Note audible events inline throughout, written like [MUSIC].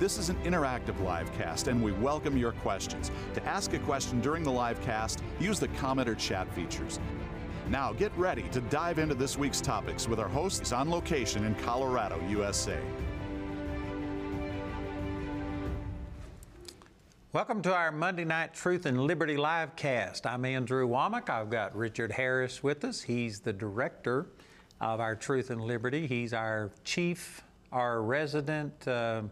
This is an interactive live cast, and we welcome your questions. To ask a question during the live cast, use the comment or chat features. Now, get ready to dive into this week's topics with our hosts on location in Colorado, USA. Welcome to our Monday Night Truth and Liberty live cast. I'm Andrew Wommack. I've got Richard Harris with us. He's the director of our Truth and Liberty. He's our chief, our resident uh,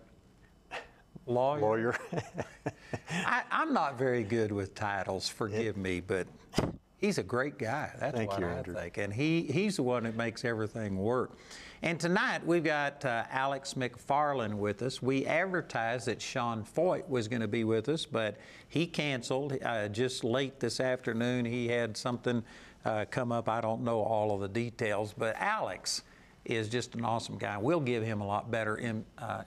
lawyer. Lawyer. [LAUGHS] I, I'm not very good with titles, forgive me, but he's a great guy. That's Thank what you, I Andrew. think. And he, he's the one that makes everything work. And tonight we've got uh, Alex McFarland with us. We advertised that Sean Feucht was going to be with us, but he canceled uh, just late this afternoon. He had something uh, come up. I don't know all of the details, but Alex is just an awesome guy. We'll give him a lot better in, uh,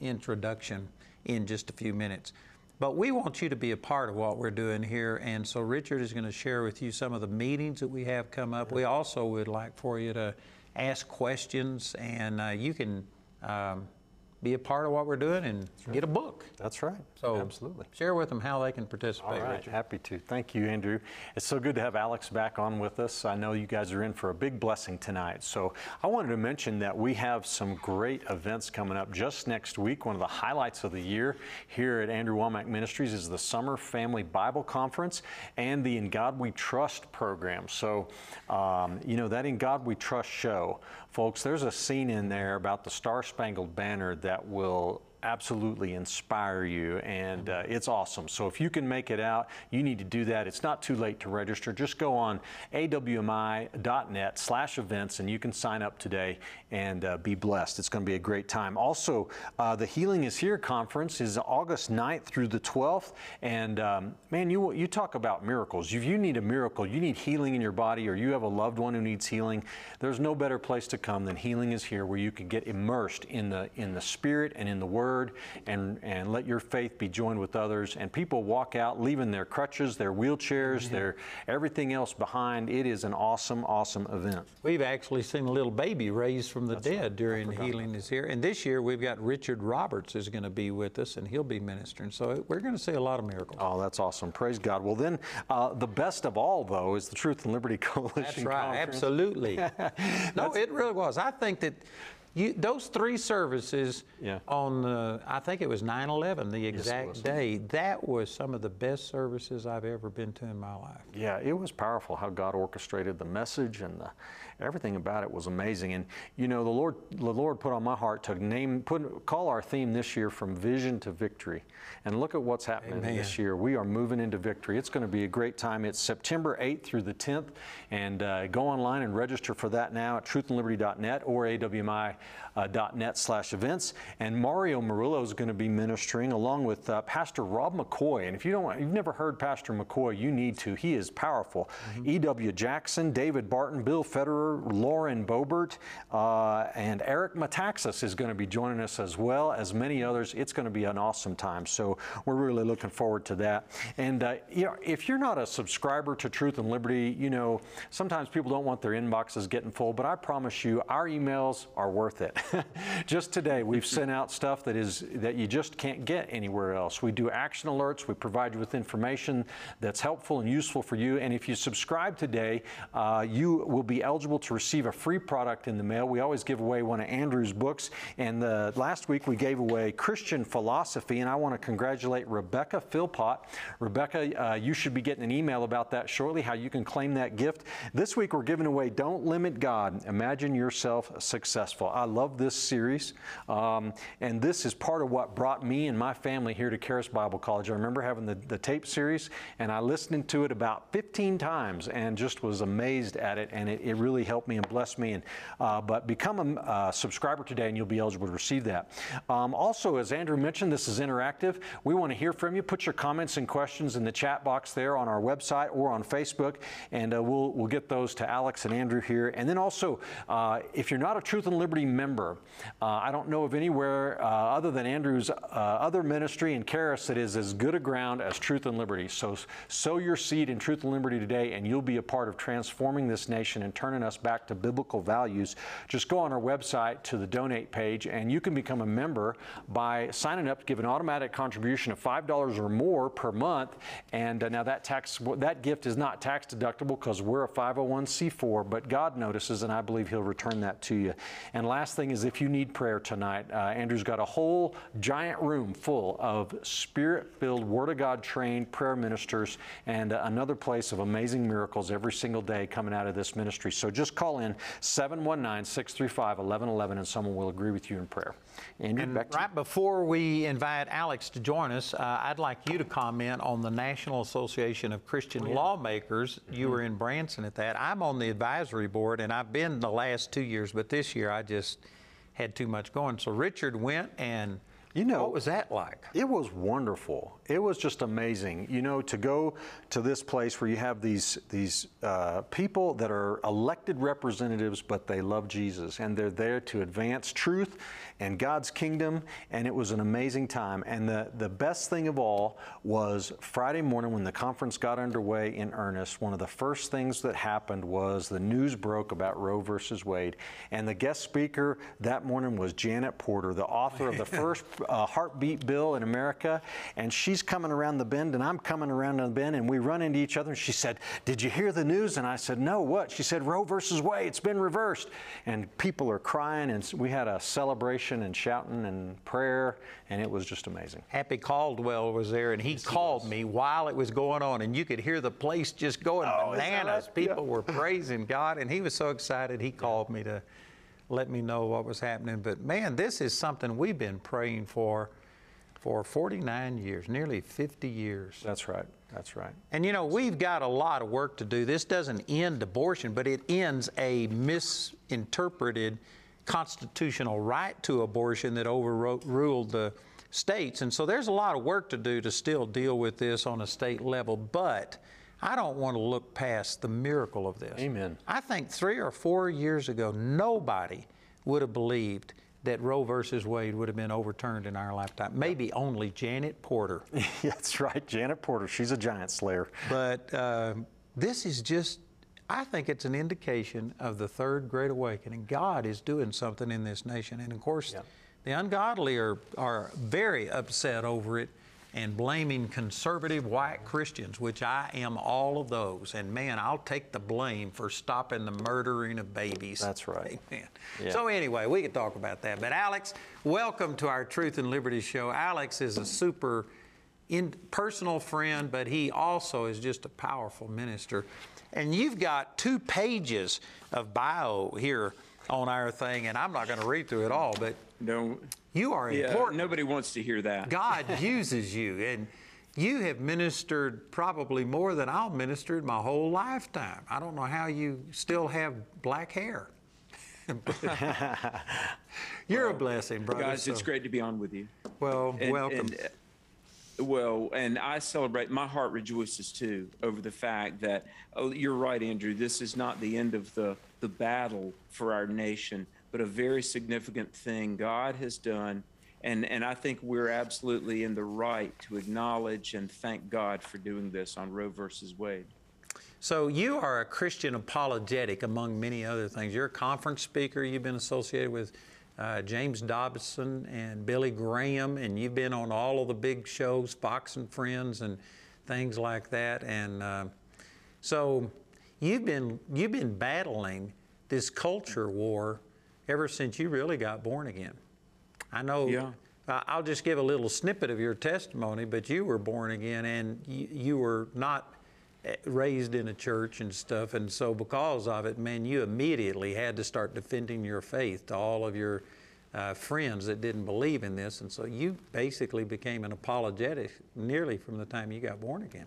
introduction in just a few minutes. But we want you to be a part of what we're doing here, and so Richard is going to share with you some of the meetings that we have come up. We also would like for you to ask questions, and uh, you can um, be a part of what we're doing and get a book. That's right. So Absolutely. share with them how they can participate. All right, Richard. happy to. Thank you, Andrew. It's so good to have Alex back on with us. I know you guys are in for a big blessing tonight. So I wanted to mention that we have some great events coming up just next week. One of the highlights of the year here at Andrew Wommack Ministries is the Summer Family Bible Conference and the In God We Trust program. So, um, you know, that In God We Trust show, folks, there's a scene in there about the Star Spangled Banner that will absolutely inspire you and uh, it's awesome. So if you can make it out you need to do that. It's not too late to register. Just go on awmi.net slash events and you can sign up today and uh, be blessed. It's going to be a great time. Also uh, the healing is here conference is august 9th through the 12th and um, man you you talk about miracles. If you need a miracle you need healing in your body or you have a loved one who needs healing there's no better place to come than healing is here where you can get immersed in the in the spirit and in the word and and let your faith be joined with others and people walk out leaving their crutches their wheelchairs their everything else behind it is an awesome awesome event We've actually seen a little baby raised from the dead during Healing is Here. And this year we've got Richard Roberts is going to be with us and he'll be ministering. So we're going to see a lot of miracles. Oh, that's awesome. Praise God. Well, then, uh, the best of all, though, is the Truth and Liberty [LAUGHS] Coalition. That's right, Conference. absolutely. [LAUGHS] no, it really was. I think that you, those three services Yeah. on, uh, I think it was 9 11, the exact was. day, that was some of the best services I've ever been to in my life. Yeah, it was powerful how God orchestrated the message and the, everything about it was amazing. And you know, the Lord, the Lord put on my heart to name, put, call our theme this year from vision to victory. And look at what's happening Amen. this year. We are moving into victory. It's going to be a great time. It's September 8th through the 10th, and uh, go online and register for that now at truthandliberty.net or awmi.net slash events. And Mario Murillo is going to be ministering along with uh, Pastor Rob McCoy. And if you don't, you've never heard Pastor McCoy, you need to. He is powerful. E.W. Jackson, David Barton, Bill Federer, Lauren Boebert, uh, and Eric Metaxas is going to be joining us as well as many others. It's going to be an awesome time. So we're really looking forward to that. And uh, you know, if you're not a subscriber to Truth and Liberty, you know, sometimes people don't want their inboxes getting full, but I promise you, our emails are worth it. [LAUGHS] [LAUGHS] just today, we've sent out stuff that is that you just can't get anywhere else. We do action alerts. We provide you with information that's helpful and useful for you. And if you subscribe today, uh, you will be eligible to receive a free product in the mail. We always give away one of Andrew's books. And uh, last week we gave away Christian philosophy, and I want to congratulate Rebecca Philpott. Rebecca, uh, you should be getting an email about that shortly, how you can claim that gift. This week we're giving away Don't Limit God. Imagine yourself successful. I I love this series. Um, and this is part of what brought me and my family here to Charis Bible College. I remember having the, the tape series, and I listened to it about 15 times and just was amazed at it. And it, it really helped me and blessed me. And, uh, but become a subscriber today, and you'll be eligible to receive that. Um, also, as Andrew mentioned, this is interactive. We want to hear from you. Put your comments and questions in the chat box there on our website or on Facebook, and uh, we'll, we'll get those to Alex and Andrew here. And then also, uh, if you're not a Truth and Liberty member, uh, I don't know of anywhere uh, other than Andrew's uh, other ministry in Charis that is as good a ground as Truth and Liberty. So sow your seed in Truth and Liberty today, and you'll be a part of transforming this nation and turning us back to biblical values. Just go on our website to the donate page, and you can become a member by signing up to give an automatic contribution of $5 or more per month. And uh, now that tax, that gift is not tax deductible because we're a 501c4, but God notices, and I believe He'll return that to you. And last thing is if you need prayer tonight, uh, Andrew's got a whole giant room full of spirit filled, Word of God trained prayer ministers and uh, another place of amazing miracles every single day coming out of this ministry. So just call in 719 635 1111 and someone will agree with you in prayer. Andrew, And right before we invite Alex to join us, uh, I'd like you to comment on the National Association of Christian Lawmakers. You were in Branson at that. I'm on the advisory board, and I've been the last two years, but this year I just had too much going. So Richard went, and You know- what was that like? It was wonderful. It was just amazing, you know, to go to this place where you have these these uh, people that are elected representatives, but they love Jesus and they're there to advance truth and God's kingdom. And it was an amazing time. And the the best thing of all was Friday morning when the conference got underway in earnest. One of the first things that happened was the news broke about Roe versus Wade, and the guest speaker that morning was Janet Porter, the author of the [LAUGHS] first uh, heartbeat bill in America, and she's coming around the bend, and I'm coming around the bend, and we run into each other. And she said, "Did you hear the news?" And I said, "No, what?" She said, "Roe versus Wade. It's been reversed." And people are crying, and we had a celebration and shouting and prayer, and it was just amazing. Happy Caldwell was there, and he called me while it was going on, and you could hear the place just going Oh, bananas. People were [LAUGHS] praising God, and he was so excited. He called me to let me know what was happening. But man, this is something we've been praying for for 49 years, nearly 50 years. That's right. That's right. And you know, we've got a lot of work to do. This doesn't end abortion, but it ends a misinterpreted constitutional right to abortion that overruled the states. And so there's a lot of work to do to still deal with this on a state level, but I don't want to look past the miracle of this. Amen. I think three or four years ago, nobody would have believed that Roe versus Wade would have been overturned in our lifetime. Maybe only Janet Porter. [LAUGHS] That's right. Janet Porter. She's a giant slayer. But uh, this is just, I think it's an indication of the third great awakening. God is doing something in this nation. And of course, Yep. the ungodly are, are very upset over it and blaming conservative white Christians, which I am all of those. And man, I'll take the blame for stopping the murdering of babies. That's right. [LAUGHS] Amen. Yeah. So, anyway, we could talk about that. But, Alex, welcome to our Truth and Liberty show. Alex is a super in, personal friend, but he also is just a powerful minister. And you've got two pages of bio here on our thing, and I'm not going to read through it all, but No, you are yeah, important. nobody wants to hear that. God [LAUGHS] uses you, and you have ministered probably more than I'll ministered my whole lifetime. I don't know how you still have black hair. [LAUGHS] You're a blessing, brother. Guys, it's great to be on with you. Well, And- welcome. and, uh, well, and I celebrate. My heart rejoices too over the fact that oh, you're right, Andrew. This is not the end of the the battle for our nation, but a very significant thing God has done. And, and I think we're absolutely in the right to acknowledge and thank God for doing this on Roe versus Wade. So you are a Christian apologetic, among many other things. You're a conference speaker. You've been associated with uh, James Dobson and Billy Graham, and you've been on all of the big shows, Fox and Friends, and things like that. And uh, so you've been you've been battling this culture war ever since you really got born again. I know. Yeah. I'll just give a little snippet of your testimony, but you were born again, and you, you were not raised in a church and stuff, and so because of it, man, you immediately had to start defending your faith to all of your uh, friends that didn't believe in this, and so you basically became an apologetic nearly from the time you got born again.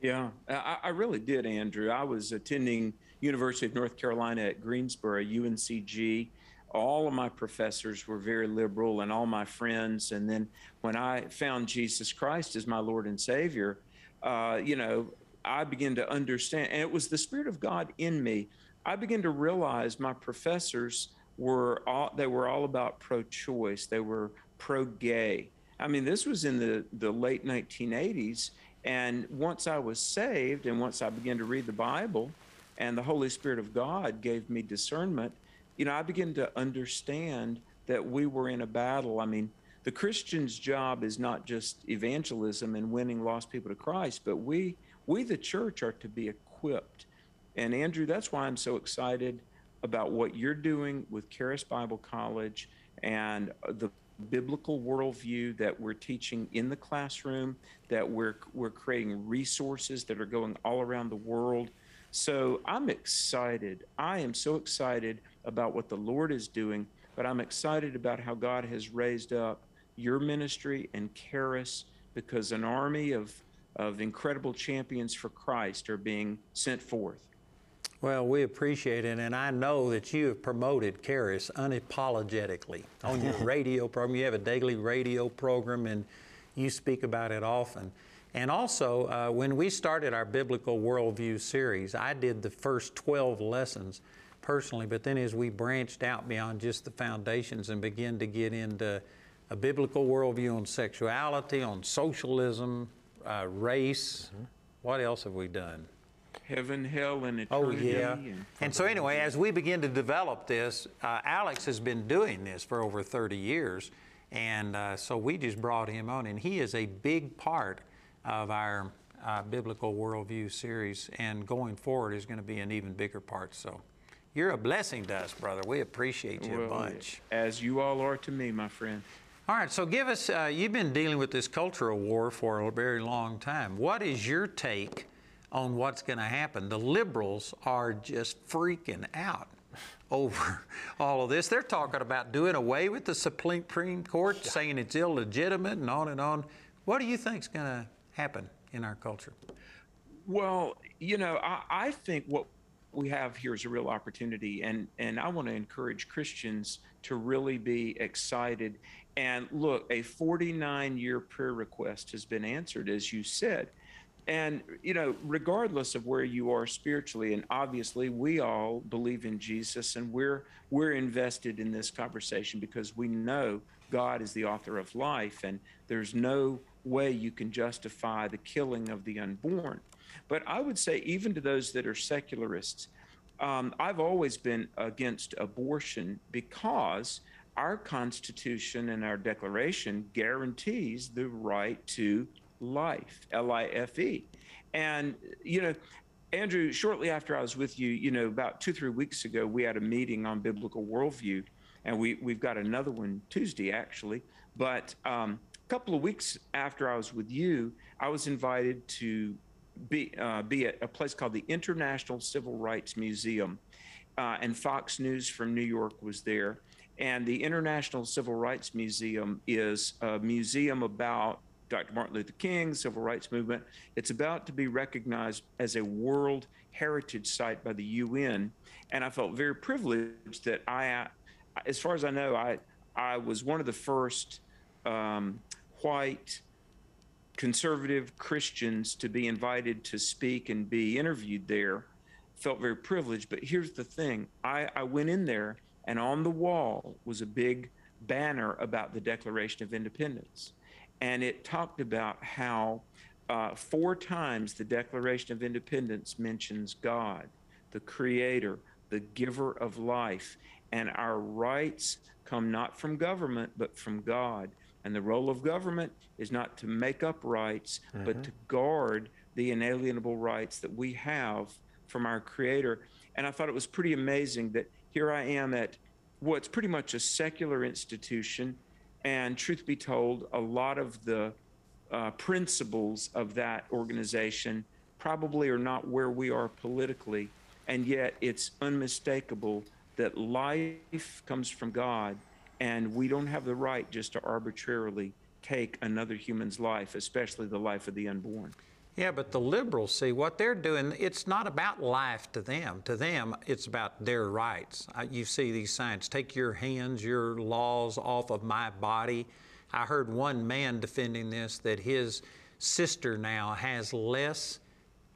Yeah, I, I really did, Andrew. I was attending University of North Carolina at Greensboro, UNCG. All of my professors were very liberal, and all my friends. And then when I found Jesus Christ as my Lord and Savior, uh, you know, I began to understand, and it was the Spirit of God in me. I began to realize my professors were all they were all about pro-choice. They were pro-gay. I mean, this was in the the late 1980s, and once I was saved, and once I began to read the Bible, and the Holy Spirit of God gave me discernment, you know, I began to understand that we were in a battle. I mean, the Christian's job is not just evangelism and winning lost people to Christ, but we, we the church, are to be equipped. And Andrew, that's why I'm so excited about what you're doing with Charis Bible College and the biblical worldview that we're teaching in the classroom, that we're, we're creating resources that are going all around the world so I'm excited. I am so excited about what the Lord is doing, but I'm excited about how God has raised up your ministry and Charis because an army of, of incredible champions for Christ are being sent forth. Well, we appreciate it, and I know that you have promoted Charis unapologetically on your [LAUGHS] radio program. You have a daily radio program, and you speak about it often. And also, uh, when we started our Biblical Worldview series, I did the first 12 lessons personally, but then as we branched out beyond just the foundations and began to get into a biblical worldview on sexuality, on socialism, uh, race, mm-hmm. what else have we done? Heaven, hell, and oh, eternity. Oh, yeah. And, and so, anyway, as we begin to develop this, uh, Alex has been doing this for over 30 years. And uh, so we just brought him on, and he is a big part of our uh, biblical worldview series, and going forward is going to be an even bigger part. So, you're a blessing to us, brother. We appreciate you well, a bunch. As you all are to me, my friend. All right, so give us, uh, you've been dealing with this cultural war for a very long time. What is your take on what's going to happen? The liberals are just freaking out over [LAUGHS] all of this. They're talking about doing away with the Supreme Court, yeah. saying it's illegitimate and on and on. What do you think is going to happen in our culture? Well, you know, I, I think what we have here is a real opportunity, and and I want to encourage Christians to really be excited. And look, a 49 year prayer request has been answered, as you said. And, you know, regardless of where you are spiritually, and obviously we all believe in Jesus and we're, we're invested in this conversation because we know God is the author of life and there's no way you can justify the killing of the unborn. But I would say, even to those that are secularists, um, I've always been against abortion because our Constitution and our Declaration guarantees the right to life, L I F E. And, you know, Andrew, shortly after I was with you, you know, about two, three weeks ago, we had a meeting on biblical worldview, and we, we've got another one Tuesday, actually. But um, a couple of weeks after I was with you, I was invited to be uh, be at a place called the International Civil Rights Museum, uh, and Fox News from New York was there. And the International Civil Rights Museum is a museum about Dr. Martin Luther King, civil rights movement. It's about to be recognized as a World Heritage Site by the UN, and I felt very privileged that I, as far as I know, I I was one of the first um, white conservative Christians to be invited to speak and be interviewed there. Felt very privileged. But here's the thing I, I went in there, and on the wall was a big banner about the Declaration of Independence. And it talked about how uh, four times the Declaration of Independence mentions God, the Creator, the giver of life. And our rights come not from government, but from God. And the role of government is not to make up rights, mm-hmm. but to guard the inalienable rights that we have from our Creator. And I thought it was pretty amazing that here I am at what's pretty much a secular institution. And truth be told, a lot of the uh, principles of that organization probably are not where we are politically, and yet it's unmistakable that life comes from God, and we don't have the right just to arbitrarily take another human's life, especially the life of the unborn. Yeah, but the liberals see what they're doing. It's not about life to them. To them, it's about their rights. You see these signs take your hands, your laws off of my body. I heard one man defending this that his sister now has less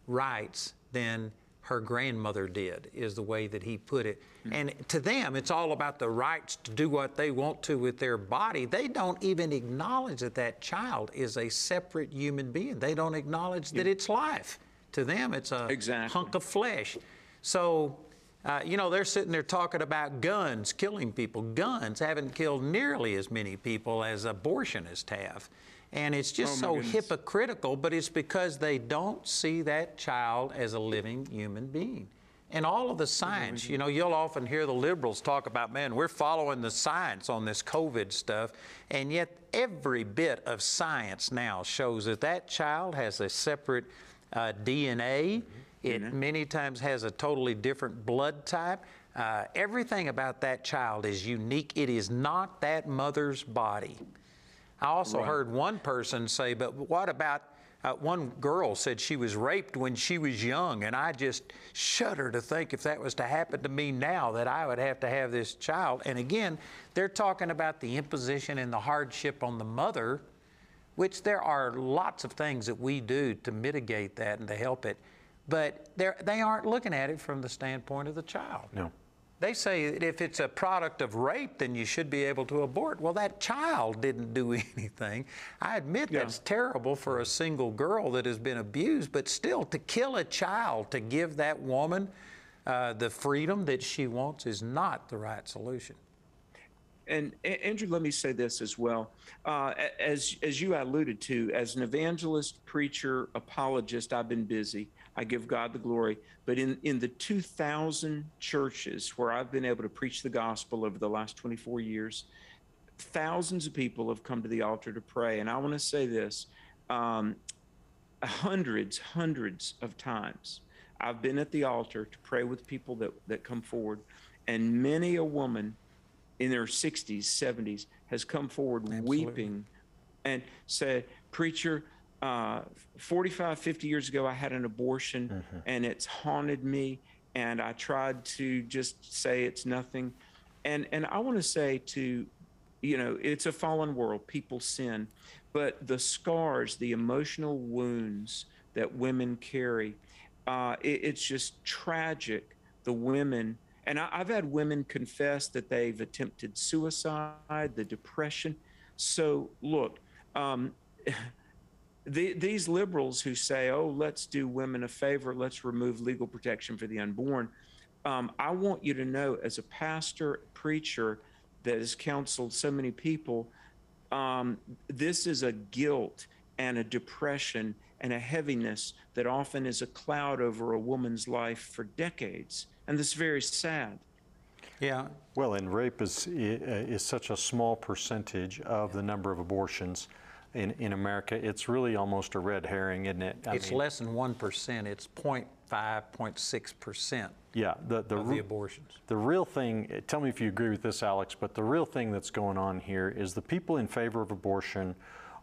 rights than her grandmother did, is the way that he put it. Mm-hmm. And to them, it's all about the rights to do what they want to with their body. They don't even acknowledge that that child is a separate human being. They don't acknowledge yeah. that it's life. To them, it's a exactly. hunk of flesh. So, uh, you know, they're sitting there talking about guns killing people. Guns haven't killed nearly as many people as abortionists have. And it's just oh so goodness. hypocritical, but it's because they don't see that child as a living human being. And all of the science, you know, you'll often hear the liberals talk about, man, we're following the science on this COVID stuff. And yet, every bit of science now shows that that child has a separate uh, DNA. Mm-hmm. It mm-hmm. many times has a totally different blood type. Uh, everything about that child is unique. It is not that mother's body. I also right. heard one person say, but what about uh, one girl said she was raped when she was young, and I just shudder to think if that was to happen to me now, that I would have to have this child. And again, they're talking about the imposition and the hardship on the mother, which there are lots of things that we do to mitigate that and to help it, but they aren't looking at it from the standpoint of the child. No. They say that if it's a product of rape, then you should be able to abort. Well, that child didn't do [LAUGHS] anything. I admit yeah. that's terrible for a single girl that has been abused, but still, to kill a child to give that woman uh, the freedom that she wants is not the right solution. And Andrew, let me say this as well. Uh, as as you alluded to, as an evangelist, preacher, apologist, I've been busy. I give God the glory. But in, in the 2,000 churches where I've been able to preach the gospel over the last 24 years, thousands of people have come to the altar to pray. And I want to say this um, hundreds, hundreds of times, I've been at the altar to pray with people that, that come forward. And many a woman in their 60s, 70s has come forward Absolutely. weeping and said, Preacher, uh, 45, 50 years ago, I had an abortion mm-hmm. and it's haunted me. And I tried to just say it's nothing. And, and I want to say to, you know, it's a fallen world, people sin, but the scars, the emotional wounds that women carry, uh, it, it's just tragic. The women, and I, I've had women confess that they've attempted suicide, the depression. So, look, um, [LAUGHS] the, these liberals who say, oh, let's do women a favor, let's remove legal protection for the unborn. Um, I want you to know, as a pastor, preacher that has counseled so many people, um, this is a guilt and a depression and a heaviness that often is a cloud over a woman's life for decades. And this is very sad. Yeah. Well, and rape is, is such a small percentage of the number of abortions in, in America, it's really almost a red herring, isn't it? I it's mean, less than 1%. It's 0.5, 0.6%. Yeah, the, the, of the abortions. The real thing, tell me if you agree with this, Alex, but the real thing that's going on here is the people in favor of abortion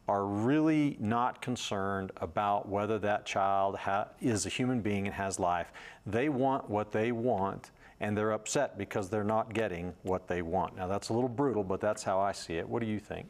are really not concerned about whether that child ha- is a human being and has life. They want what they want, and they're upset because they're not getting what they want. Now, that's a little brutal, but that's how I see it. What do you think?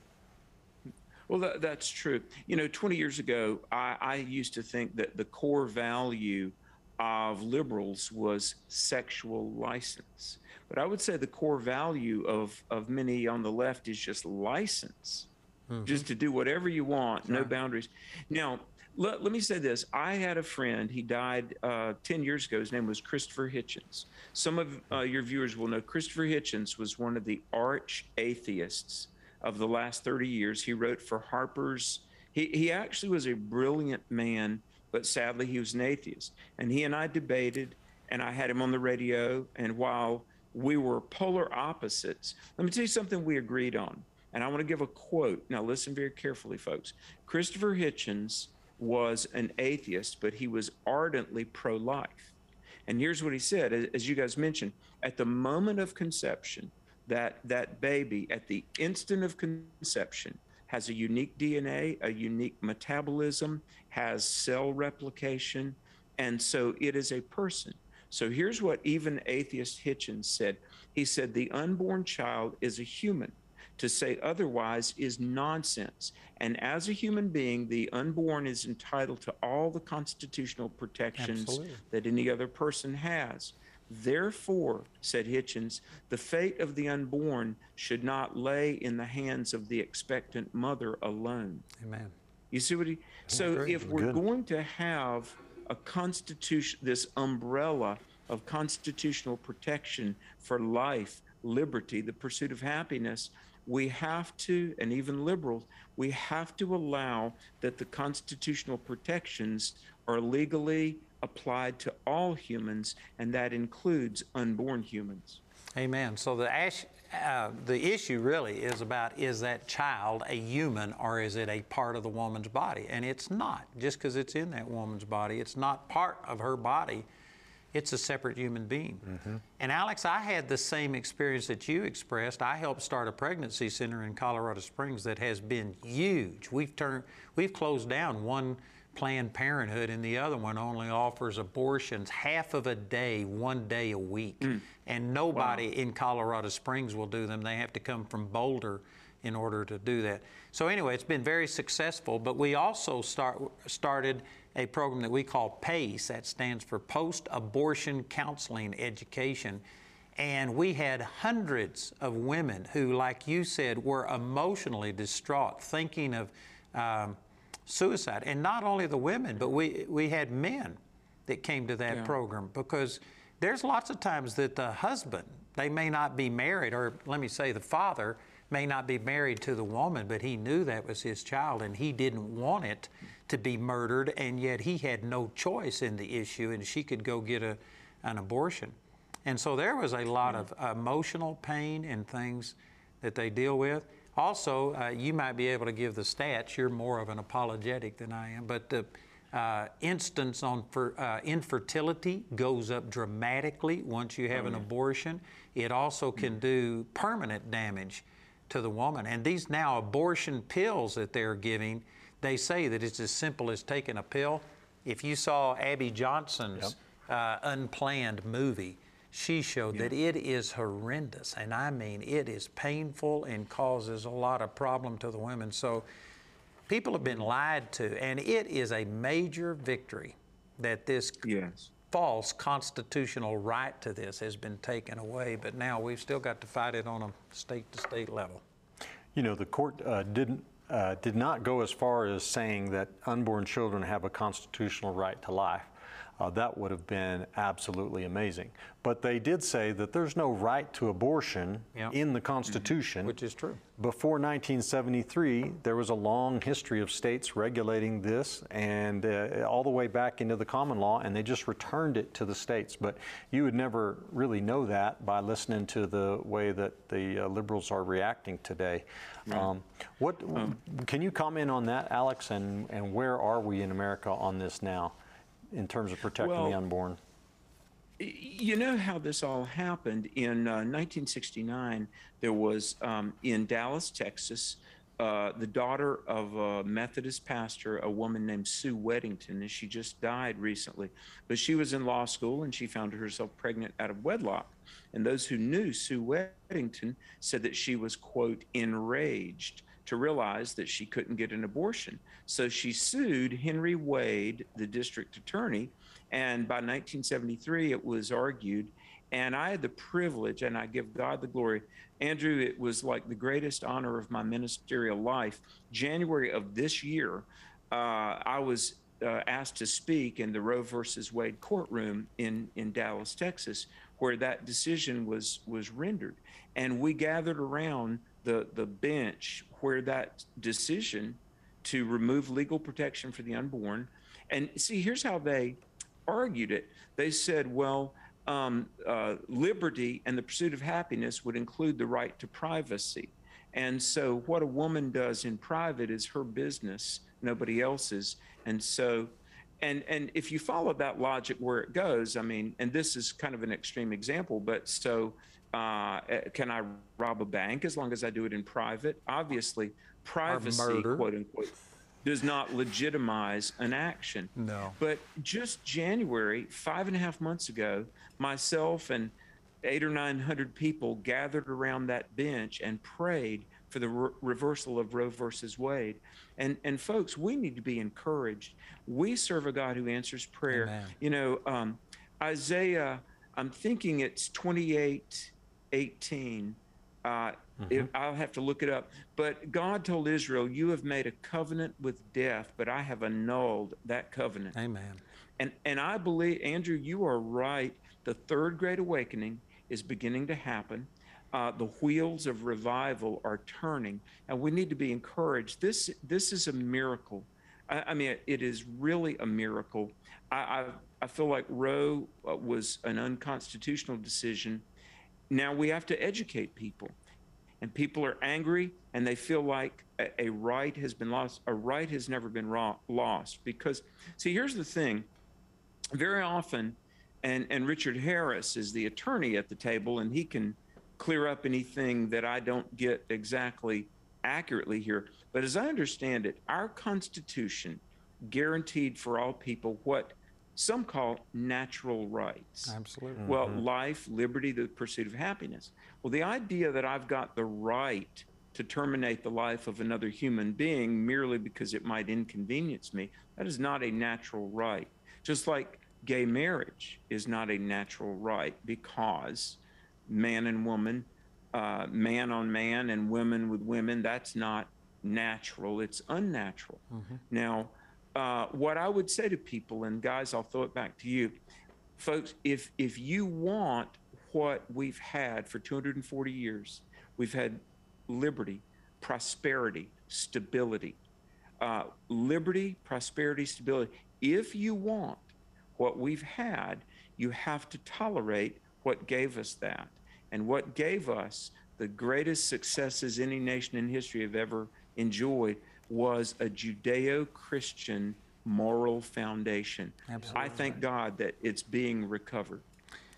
Well, that, that's true. You know, 20 years ago, I, I used to think that the core value of liberals was sexual license. But I would say the core value of, of many on the left is just license, mm-hmm. just to do whatever you want, no boundaries. Now, let, let, me say this. I had a friend, he died uh, 10 years ago. His name was Christopher Hitchens. Some of uh, your viewers will know Christopher Hitchens was one of the arch atheists of the last 30 years. He wrote for Harper's. He, he actually was a brilliant man, but sadly he was an atheist. And he and I debated, and I had him on the radio. And while we were polar opposites, let me tell you something we agreed on. And I want to give a quote. Now, listen very carefully, folks. Christopher Hitchens was an atheist, but he was ardently pro life. And here's what he said, as you guys mentioned, at the moment of conception, that, that baby, at the instant of conception, has a unique DNA, a unique metabolism, has cell replication, and so it is a person. So here's what even atheist Hitchens said. He said, The unborn child is a human. To say otherwise is nonsense. And as a human being, the unborn is entitled to all the constitutional protections Absolutely. that any other person has. Therefore, said Hitchens, the fate of the unborn should not lay in the hands of the expectant mother alone. Amen. You see what he? So if we're Good. going to have a constitution, this umbrella of constitutional protection for life, liberty, the pursuit of happiness, we have to, and even liberals, we have to allow that the constitutional protections are legally applied to all humans, and that includes unborn humans. Amen. So the ash, uh, the issue really is about is that child a human or is it a part of the woman's body? And it's not. Just because it's in that woman's body, it's not part of her body. It's a separate human being. And Alex, I had the same experience that you expressed. I helped start a pregnancy center in Colorado Springs that has been huge. We've turned, we've closed down one Planned Parenthood, and the other one only offers abortions half of a day, one day a week. And nobody in Colorado Springs will do them. They have to come from Boulder in order to do that. So anyway, it's been very successful. But we also start, started a program that we call PACE. That stands for Post Abortion Counseling Education. And we had hundreds of women who, like you said, were emotionally distraught, thinking of um, suicide. And not only the women, but we, we had men that came to that Yeah. program because there's lots of times that the husband, they may not be married, or let me say the father may not be married to the woman, but he knew that was his child and he didn't want it to be murdered, and yet he had no choice in the issue, and she could go get a, an abortion. And so there was a lot of emotional pain and things that they deal with. Also, uh, you might be able to give the stats. You're more of an apologetic than I am, but the uh, instance on for, uh, infertility goes up dramatically once you have an abortion. It also can do permanent damage to the woman. And these now abortion pills that they're giving, they say that it's as simple as taking a pill. If you saw Abby Johnson's uh, unplanned movie, she showed that it is horrendous. And I mean, it is painful and causes a lot of problem to the women. So people have been lied to, and it is a major victory that this Yes. false constitutional right to this has been taken away. But now we've still got to fight it on a state to state level. You know, the court uh, didn't, uh, did not go as far as saying that unborn children have a constitutional right to life. Uh, that would have been absolutely amazing. But they did say that there's no right to abortion Yeah. in the Constitution. Which is true. Before 1973, there was a long history of states regulating this and uh, all the way back into the common law, and they just returned it to the states. But you would never really know that by listening to the way that the uh, liberals are reacting today. Um, what can you comment on that, Alex? And, and where are we in America on this now, in terms of protecting the unborn? You know how this all happened? In uh, 1969, there was um, in Dallas, Texas, uh, the daughter of a Methodist pastor, a woman named Sue Weddington, and she just died recently. But she was in law school and she found herself pregnant out of wedlock. And those who knew Sue Weddington said that she was, quote, enraged to realize that she couldn't get an abortion. So she sued Henry Wade, the district attorney, and by 1973 it was argued. And I had the privilege, and I give God the glory. Andrew, it was like the greatest honor of my ministerial life. January of this year, uh, I was uh, asked to speak in the Roe versus Wade courtroom in, in Dallas, Texas, where that decision was was rendered, and we gathered around the the bench where that decision to remove legal protection for the unborn, and see here's how they argued it. They said, well. Um, uh, liberty and the pursuit of happiness would include the right to privacy. And so, what a woman does in private is her business, nobody else's. And so, and and if you follow that logic where it goes, I mean, and this is kind of an extreme example, but so uh, can I rob a bank as long as I do it in private? Obviously, privacy, quote unquote, does not legitimize an action. No. But just January, five and a half months ago, myself and eight or nine hundred people gathered around that bench and prayed for the re- reversal of Roe versus Wade. And and folks, we need to be encouraged. We serve a God who answers prayer. Amen. You know, um, Isaiah. I'm thinking it's 28, 18. Uh, if, I'll have to look it up. But God told Israel, "You have made a covenant with death, but I have annulled that covenant." Amen. And and I believe, Andrew, you are right. The third great awakening is beginning to happen. Uh, the wheels of revival are turning, and we need to be encouraged. This this is a miracle. I, I mean, it is really a miracle. I I, I feel like Roe uh, was an unconstitutional decision. Now we have to educate people, and people are angry, and they feel like a, a right has been lost. A right has never been ro- lost because, see, here's the thing very often, and, and Richard Harris is the attorney at the table, and he can clear up anything that I don't get exactly accurately here. But as I understand it, our Constitution guaranteed for all people what some call natural rights. Absolutely. Well, life, liberty, the pursuit of happiness. Well, the idea that I've got the right to terminate the life of another human being merely because it might inconvenience me, that is not a natural right. Just like gay marriage is not a natural right because man and woman, uh, man on man and women with women, that's not natural, it's unnatural. Now, uh, what I would say to people, and guys, I'll throw it back to you, folks, if if you want what we've had for 240 years, we've had liberty, prosperity, stability, uh, liberty, prosperity, stability. If you want what we've had, you have to tolerate what gave us that. And what gave us the greatest successes any nation in history have ever enjoyed was a Judeo Christian moral foundation. I thank God that it's being recovered.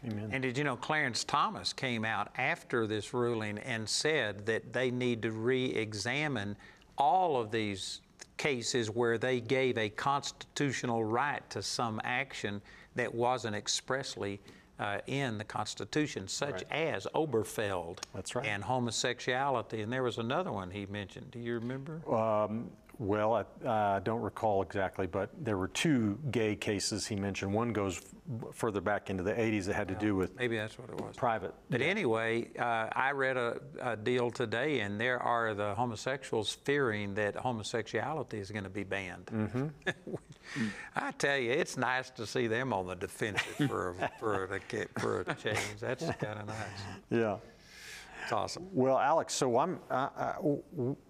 Amen. And did you know Clarence Thomas came out after this ruling and said that they need to re examine all of these cases where they gave a constitutional right to some action that wasn't expressly uh, in the Constitution, such as Obergefell right. and homosexuality. And there was another one he mentioned. Do you remember? Well, I uh, don't recall exactly, but there were two gay cases he mentioned. One goes f- further back into the 80s that had to do with Maybe that's what it was. private. But anyway, uh, I read a, a deal today, and there are the homosexuals fearing that homosexuality is going to be banned. Mm-hmm. [LAUGHS] I tell you, it's nice to see them on the defensive for a, for a, for a change. That's kind of nice. Yeah. It's awesome. Well, Alex, so I'm. Uh, uh,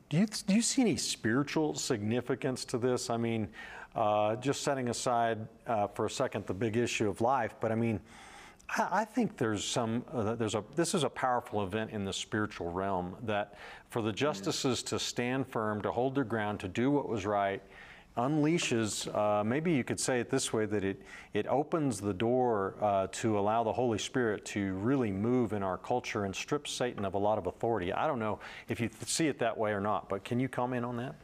do you do you see any spiritual significance to this? I mean, uh, just setting aside uh, for a second the big issue of life, but I mean, I, I think there's some. Uh, there's a. This is a powerful event in the spiritual realm that for the justices to stand firm, to hold their ground, to do what was right, unleashes, uh, maybe you could say it this way, that it, it opens the door uh, to allow the Holy Spirit to really move in our culture and strip Satan of a lot of authority. I don't know if you see it that way or not, but can you comment on that?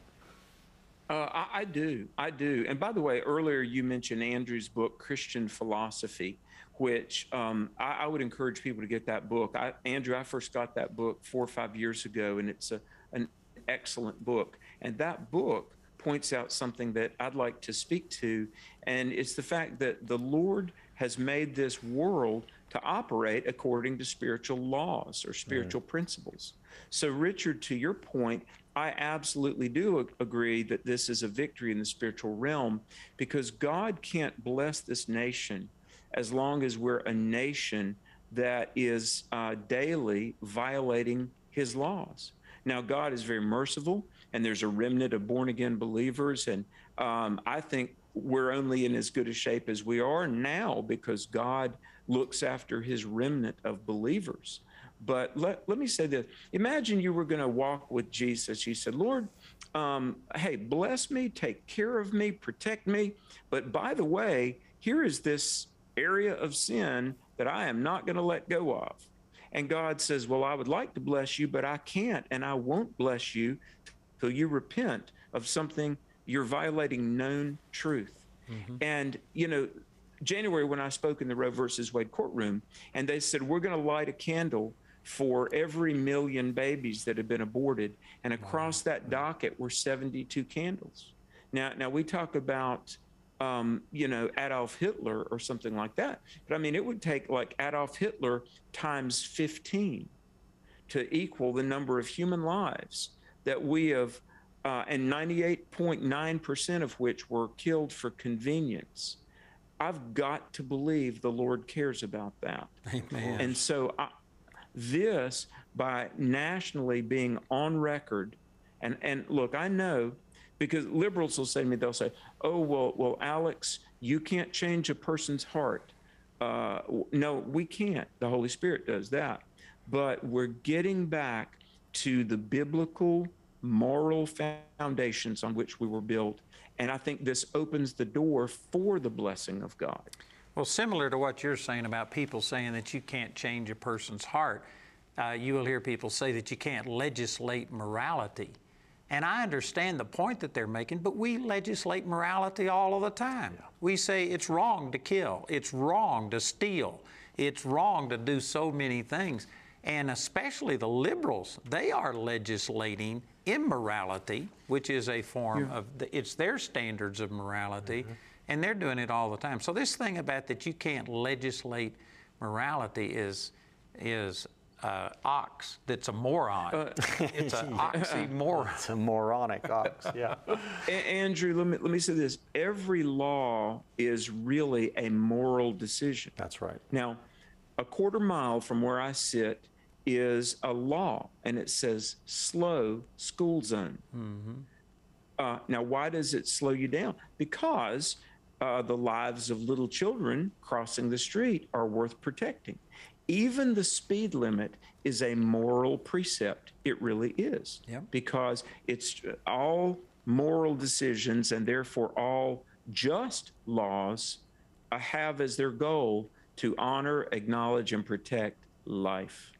Uh, I, I do. I do. And by the way, earlier you mentioned Andrew's book, Christian Philosophy, which um, I, I would encourage people to get that book. I, Andrew, I first got that book four or five years ago, and it's a, an excellent book. And that book points out something that I'd like to speak to, and it's the fact that the Lord has made this world to operate according to spiritual laws or spiritual principles. So, Richard, to your point, I absolutely do agree that this is a victory in the spiritual realm because God can't bless this nation as long as we're a nation that is uh, daily violating his laws. Now, God is very merciful, and there's a remnant of born again believers. And um, I think we're only in as good a shape as we are now because God looks after his remnant of believers. But let, let me say this imagine you were going to walk with Jesus. You said, Lord, um, hey, bless me, take care of me, protect me. But by the way, here is this area of sin that I am not going to let go of. And God says, Well, I would like to bless you, but I can't, and I won't bless you till you repent of something you're violating known truth. Mm-hmm. And, you know, January, when I spoke in the Roe versus Wade courtroom, and they said, We're going to light a candle for every million babies that have been aborted. And across that docket were 72 candles. Now, now we talk about, um, you know, Adolf Hitler or something like that. But I mean, it would take like Adolf Hitler times 15 to equal the number of human lives that we have, uh, and 98.9% of which were killed for convenience. I've got to believe the Lord cares about that. Amen. And so I, this by nationally being on record. And, and look, I know because liberals will say to me, they'll say, oh, well, well, Alex, you can't change a person's heart. Uh, no, we can't. The Holy Spirit does that. But we're getting back to the biblical moral foundations on which we were built. And I think this opens the door for the blessing of God. Well, similar to what you're saying about people saying that you can't change a person's heart, uh, you will hear people say that you can't legislate morality. And I understand the point that they're making, but we legislate morality all of the time. Yeah. We say it's wrong to kill, it's wrong to steal, it's wrong to do so many things. And especially the liberals, they are legislating immorality, which is a form yeah. of, the, it's their standards of morality. Mm-hmm and they're doing it all the time. So this thing about that you can't legislate morality is is uh, ox that's a moron. Uh, [LAUGHS] it's an [LAUGHS] oxymoron. [LAUGHS] It's a moronic ox, yeah. Andrew, let me, let me say this. Every law is really a moral decision. That's right. Now, a quarter mile from where I sit is a law, and it says slow school zone. Mm-hmm. Uh, now, why does it slow you down? Because uh, the lives of little children crossing the street are worth protecting. Even the speed limit is a moral precept. It really is. Yep. Because it's all moral decisions and therefore all just laws uh, have as their goal to honor, acknowledge, and protect life.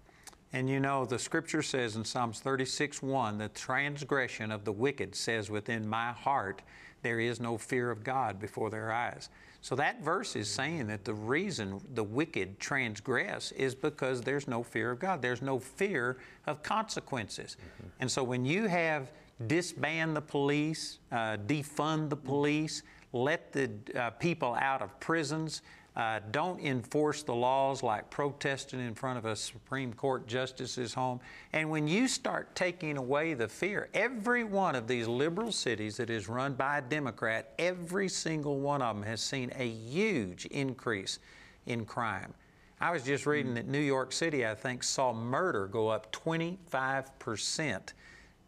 And you know, the scripture says in Psalms 36 1, the transgression of the wicked says within my heart, there is no fear of God before their eyes. So that verse is saying that the reason the wicked transgress is because there's no fear of God. There's no fear of consequences. Mm-hmm. And so when you have disband the police, uh, defund the police, let the uh, people out of prisons, uh, don't enforce the laws like protesting in front of a Supreme Court justice's home. And when you start taking away the fear, every one of these liberal cities that is run by a Democrat, every single one of them has seen a huge increase in crime. I was just reading that New York City, I think, saw murder go up 25%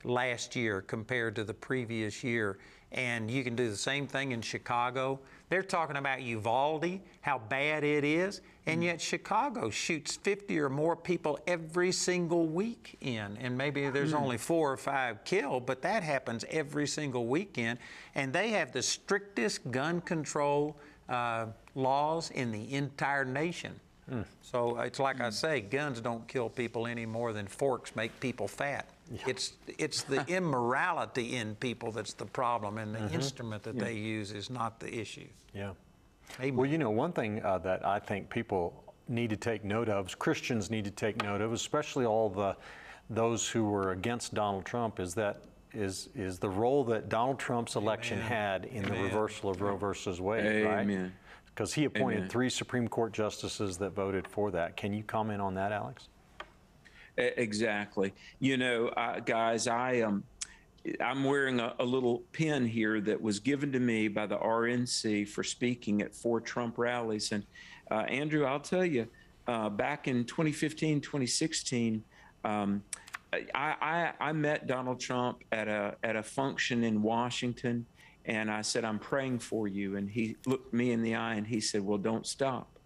last year compared to the previous year. And you can do the same thing in Chicago. They're talking about Uvalde, how bad it is, and yet Chicago shoots 50 or more people every single week in. And maybe there's hmm. only four or five killed, but that happens every single weekend. And they have the strictest gun control uh, laws in the entire nation. Mm. So it's like mm. I hmm. say, guns don't kill people any more than forks make people fat. Yeah. It's it's the [LAUGHS] immorality in people that's the problem, and the mm-hmm. instrument that yeah. they use is not the issue. Yeah. Amen. Well, you know, one thing uh, that I think people need to take note of, Christians need to take note of, especially all the those who were against Donald Trump, is that is is the role that Donald Trump's election Amen. had in Amen. the reversal of Roe versus Wade, Amen. right? Because he appointed three Supreme Court justices that voted for that. Can you comment on that, Alex? Exactly. You know, guys, I am. Um, I'm wearing a, a, little pin here that was given to me by the RNC for speaking at four Trump rallies. And uh, Andrew, I'll tell you, uh, back in 2015, 2016, um, I, I, I, met Donald Trump at a at a function in Washington, and I said, "I'm praying for you." And he looked me in the eye and he said, "Well, don't stop."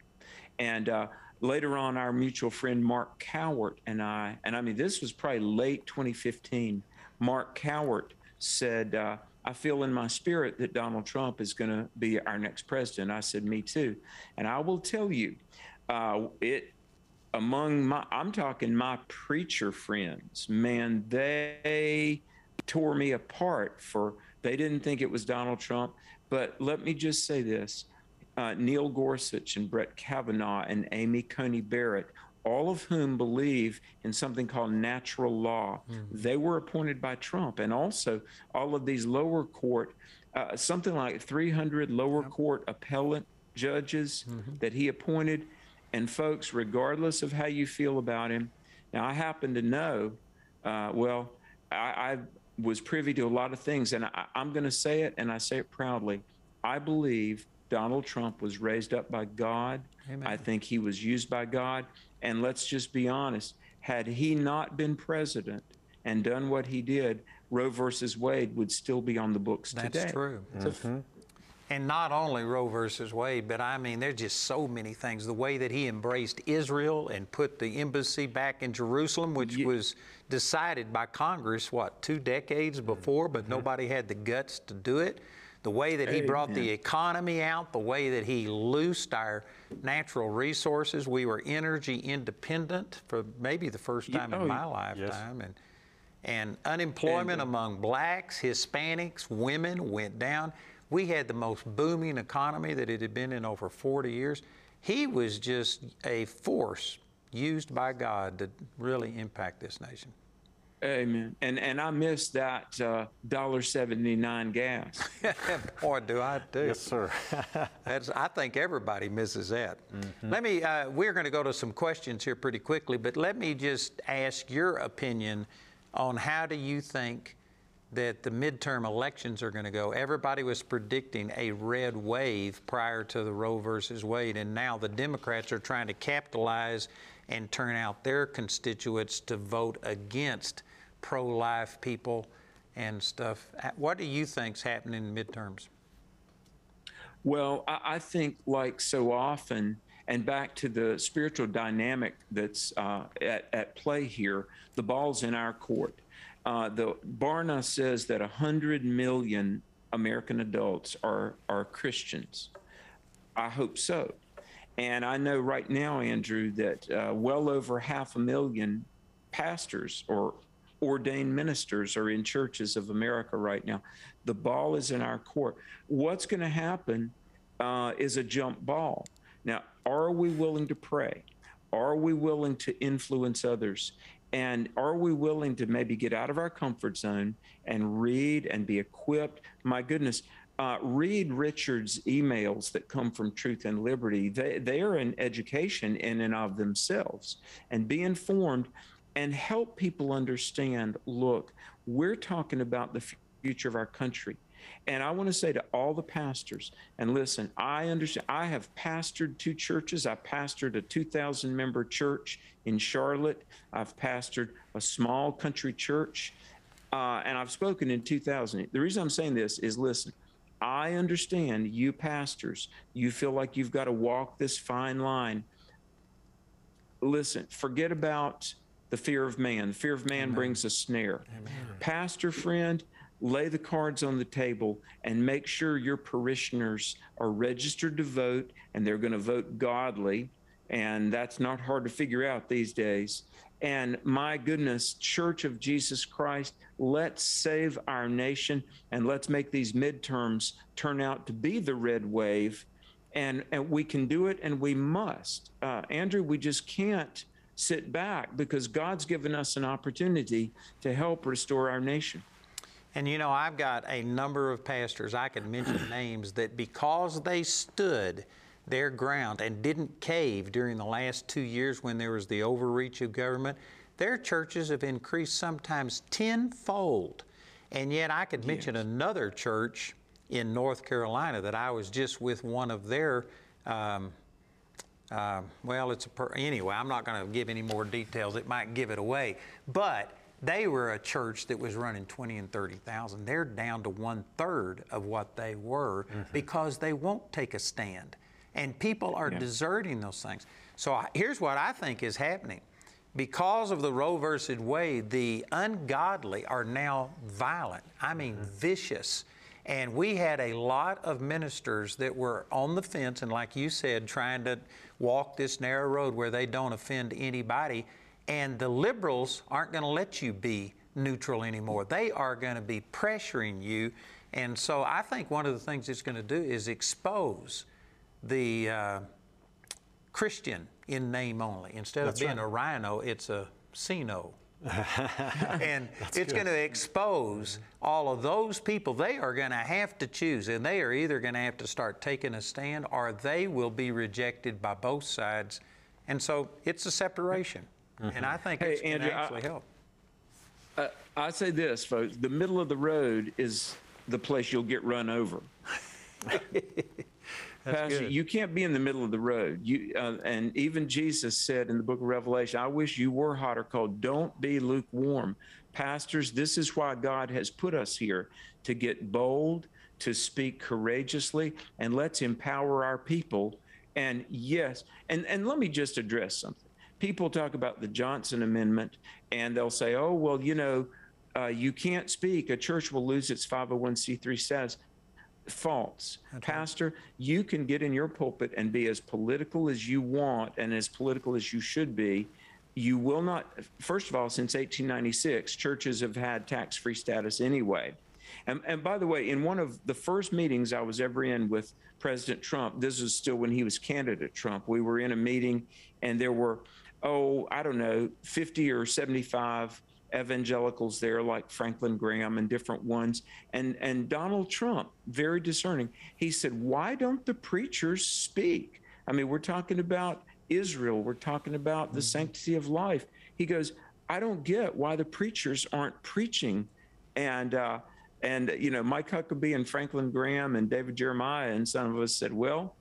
And uh, later on, our mutual friend Mark Cowart and I, and I mean, this was probably late 2015, Mark Cowart said, uh, I feel in my spirit that Donald Trump is going to be our next president. I said, Me too. And I will tell you, uh, it among my, I'm talking my preacher friends, man, they tore me apart for, they didn't think it was Donald Trump. But let me just say this uh, Neil Gorsuch and Brett Kavanaugh and Amy Coney Barrett, all of whom believe in something called natural law, mm-hmm. they were appointed by Trump. And also, all of these lower court, uh, something like 300 lower court appellate judges mm-hmm. that he appointed. And folks, regardless of how you feel about him, now I happen to know, uh, well, I, I, was privy to a lot of things, and I, I'm going to say it, and I say it proudly. I believe Donald Trump was raised up by God. Amen. I think he was used by God. And let's just be honest had he not been president and done what he did, Roe versus Wade would still be on the books That's today. That's true. Mm-hmm. And not only Roe versus Wade, but I mean, there's just so many things. The way that he embraced Israel and put the embassy back in Jerusalem, which yeah. was decided by Congress, what, two decades before, but mm-hmm. nobody had the guts to do it the way that he Amen. brought the economy out, the way that he loosed our natural resources. We were energy independent for maybe the first time oh, in my lifetime. Yes. And, and unemployment and, among blacks, Hispanics, women went down. We had the most booming economy that it had been in over 40 years. He was just a force used by God to really impact this nation. Amen. And and I miss that uh, dollar seventy nine gas. [LAUGHS] Boy, do I do. Yes, sir. [LAUGHS] That's, I think everybody misses that. Mm-hmm. Let me. Uh, we're going to go to some questions here pretty quickly, but let me just ask your opinion on how do you think that the midterm elections are going to go. Everybody was predicting a red wave prior to the Roe versus Wade, and now the Democrats are trying to capitalize and turn out their constituents to vote against pro life people and stuff. What do you think's happening in midterms? Well, I think, like so often, and back to the spiritual dynamic that's uh, at, at, play here, the ball's in our court. Uh, the Barna says that 100 million American adults are, are Christians. I hope so. And I know right now, Andrew, that uh, well over half a million pastors or ordained ministers are in churches of America right now. The ball is in our court. What's going to happen uh, is a jump ball. Now, are we willing to pray? Are we willing to influence others? And are we willing to maybe get out of our comfort zone and read and be equipped? My goodness, uh, read Richard's emails that come from Truth and Liberty. They, they are an education in and of themselves. And be informed and help people understand look, we're talking about the future of our country. And I want to say to all the pastors, and listen, I understand, I have pastored two churches. I pastored a 2,000 member church in Charlotte. I've pastored a small country church, uh, and I've spoken in 2000. The reason I'm saying this is listen, I understand you pastors, you feel like you've got to walk this fine line. Listen, forget about the fear of man. The fear of man Amen. brings a snare. Amen. Pastor friend, lay the cards on the table and make sure your parishioners are registered to vote and they're going to vote godly. And that's not hard to figure out these days. And my goodness, Church of Jesus Christ, let's save our nation and let's make these midterms turn out to be the red wave. And, and we can do it and we must. Uh, Andrew, we just can't sit back because God's given us an opportunity to help restore our nation. And you know, I've got a number of pastors, I could mention names, that because they stood their ground and didn't cave during the last two years when there was the overreach of government, their churches have increased sometimes tenfold. And yet, I could mention yes. another church in North Carolina that I was just with one of their um, uh, well, it's a per- anyway. I'm not going to give any more details. It might give it away. But they were a church that was running 20 and 30,000. They're down to one third of what they were mm-hmm. because they won't take a stand, and people are yeah. deserting those things. So here's what I think is happening. because of the Roe versus Wade, the ungodly are now violent. I mean, mm-hmm. vicious. And we had a lot of ministers that were on the fence and, like you said, trying to walk this narrow road where they don't offend anybody. And the liberals aren't going to let you be neutral anymore. They are going to be pressuring you. And so I think one of the things it's going to do is expose the uh, Christian in name only. Instead That's of being right. a rhino, it's a Sino. [LAUGHS] and it's going to expose all of those people. They are going to have to choose, and they are either going to have to start taking a stand or they will be rejected by both sides. And so it's a separation. And I think Hey, it's going to Andrew, I- actually help. Uh, I say this, folks: the middle of the road is the place you'll get run over. [LAUGHS] Pastor, good. you can't be in the middle of the road. You uh, and even Jesus said in the Book of Revelation, "I wish you were hot or cold. Don't be lukewarm." Pastors, this is why God has put us here to get bold, to speak courageously, and let's empower our people. And yes, and and let me just address something. People talk about the Johnson Amendment, and they'll say, "Oh, well, you know." Uh, you can't speak. A church will lose its 501c3 status false. Pastor, you can get in your pulpit and be as political as you want and as political as you should be. You will not, first of all, since 1896, churches have had tax free status anyway. And, and by the way, in one of the first meetings I was ever in with President Trump, this was still when he was candidate Trump, we were in a meeting and there were, oh, I don't know, 50 or 75 evangelicals there like Franklin Graham and different ones. And and Donald Trump very discerning. He said why don't the preachers speak? I mean we're talking about Israel. We're talking about the sanctity of life. He goes I don't get why the preachers aren't preaching. And uh and you know Mike Huckabee and Franklin Graham and David Jeremiah and some of us said well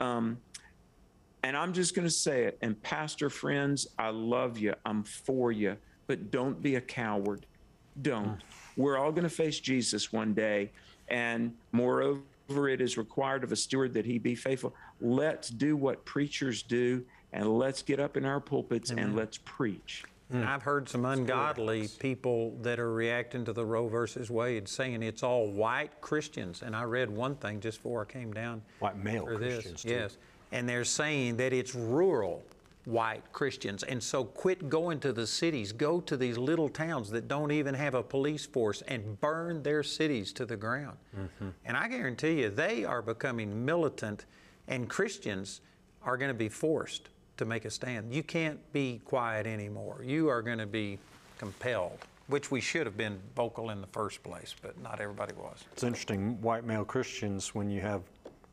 um and I'm just going to say it. And pastor friends, I love you. I'm for you, but don't be a coward. Don't. Hmm. We're all going to face Jesus one day. And moreover, it is required of a steward that he be faithful. Let's do what preachers do and let's get up in our pulpits and let's preach. Hmm. And I've heard some ungodly people that are reacting to the Roe versus Wade saying it's all white Christians. And I read one thing just before I came down. White male for this. Christians, too. Yes. And they're saying that it's rural white Christians. And so quit going to the cities. Go to these little towns that don't even have a police force and burn their cities to the ground. Mm-hmm. And I guarantee you, they are becoming militant, and Christians are going to be forced to make a stand. You can't be quiet anymore. You are going to be compelled, which we should have been vocal in the first place, but not everybody was. It's interesting, white male Christians, when you have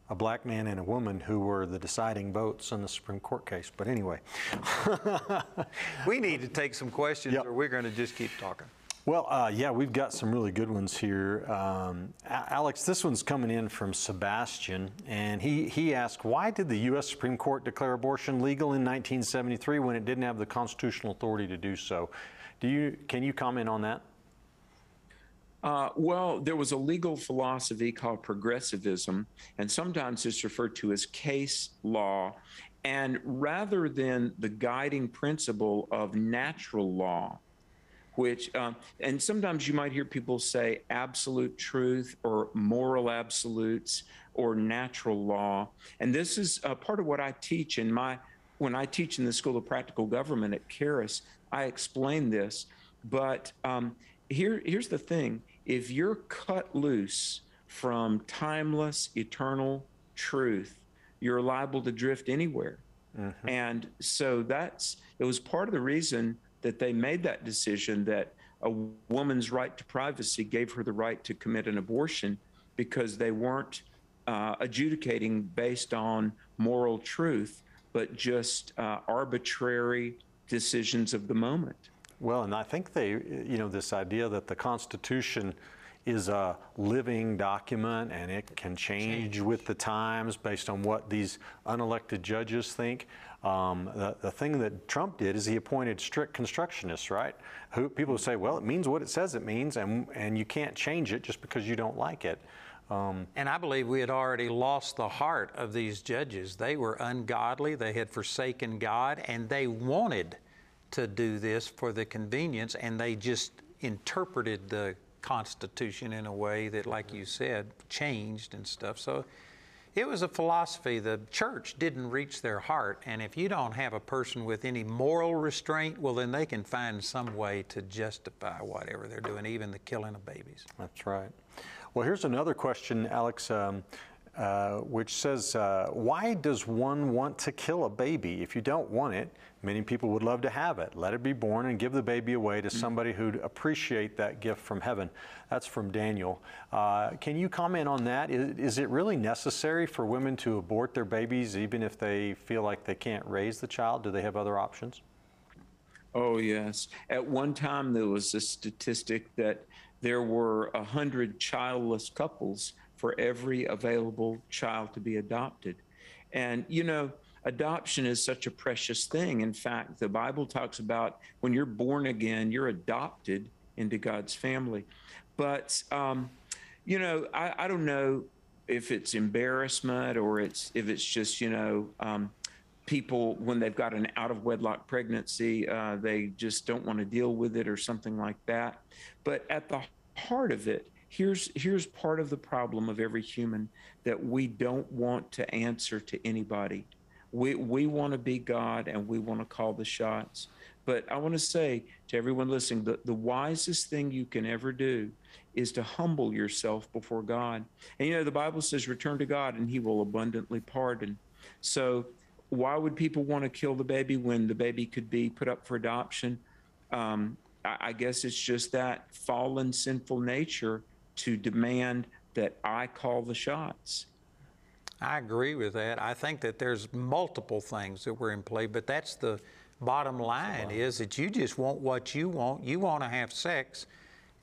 a black man and a woman who were the deciding votes in the Supreme Court case. But anyway, [LAUGHS] We need to take some questions, Yep. or we're going to just keep talking. well, uh, yeah, we've got some really good ones here. Um, Alex, this one's coming in from Sebastian, and he, he asked, why did the U.S. Supreme Court declare abortion legal in 1973 when it didn't have the constitutional authority to do so? Do you, can you comment on that? Uh, well, there was a legal philosophy called progressivism, and sometimes it's referred to as case law. And rather than the guiding principle of natural law, which, um, and sometimes you might hear people say absolute truth or moral absolutes or natural law. And this is uh, part of what I teach in my, when I teach in the School of Practical Government at Charis, I explain this. But um, here, here's the thing if you're cut loose from timeless, eternal truth, you're liable to drift anywhere. And so that's it was part of the reason that they made that decision that a woman's right to privacy gave her the right to commit an abortion because they weren't uh, adjudicating based on moral truth, but just uh, arbitrary decisions of the moment. Well, and I think they, you know, this idea that the Constitution is a living document and it can change with the times based on what these unelected judges think. Um, the, the thing that Trump did is he appointed strict constructionists, right? Who people say, well, it means what it says it means, and and you can't change it just because you don't like it. Um, And I believe we had already lost the heart of these judges. They were ungodly, they had forsaken God, and they wanted to do this for the convenience, and they just interpreted the Constitution in a way that, like you said, changed and stuff. So it was a philosophy. The church didn't reach their heart, and if you don't have a person with any moral restraint, well, then they can find some way to justify whatever they're doing, even the killing of babies. That's right. Well, here's another question, Alex. Um, uh, which says, uh, Why does one want to kill a baby? If you don't want it, many people would love to have it. Let it be born and give the baby away to somebody who'd appreciate that gift from heaven. That's from Daniel. Uh, can you comment on that? Is, is, it really necessary for women to abort their babies even if they feel like they can't raise the child? Do they have other options? Oh, yes. At one time, there was a statistic that there were 100 childless couples for every available child to be adopted. And, you know, adoption is such a precious thing. In fact, the Bible talks about when you're born again, you're adopted into God's family. But, um, you know, I, I, don't know if it's embarrassment or it's if it's just, you know, um, people when they've got an out of wedlock pregnancy, uh, they just don't want to deal with it or something like that. But at the heart of it, here's here's part of the problem of every human that we don't want to answer to anybody. We we want to be God and we want to call the shots. But I want to say to everyone listening, the, the wisest thing you can ever do is to humble yourself before God. And you know, the Bible says, return to God and he will abundantly pardon. So why would people want to kill the baby when the baby could be put up for adoption? Um, I, I guess it's just that fallen sinful nature to demand that I call the shots. I agree with that. I think that there's multiple things that were in play, but that's the bottom line is that you just want what you want. You want to have sex,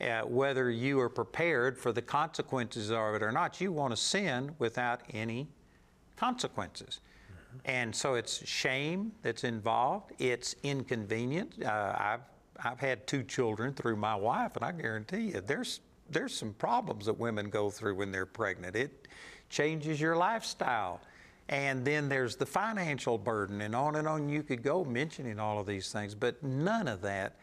uh, whether you are prepared for the consequences of it or not. You want to sin without any consequences. Mm-hmm. And so it's shame that's involved. It's inconvenient. Uh, I've I've had two children through my wife, and I guarantee you, there's there's some problems that women go through when they're pregnant. It changes your lifestyle. And then there's the financial burden, and on and on you could go mentioning all of these things, but none of that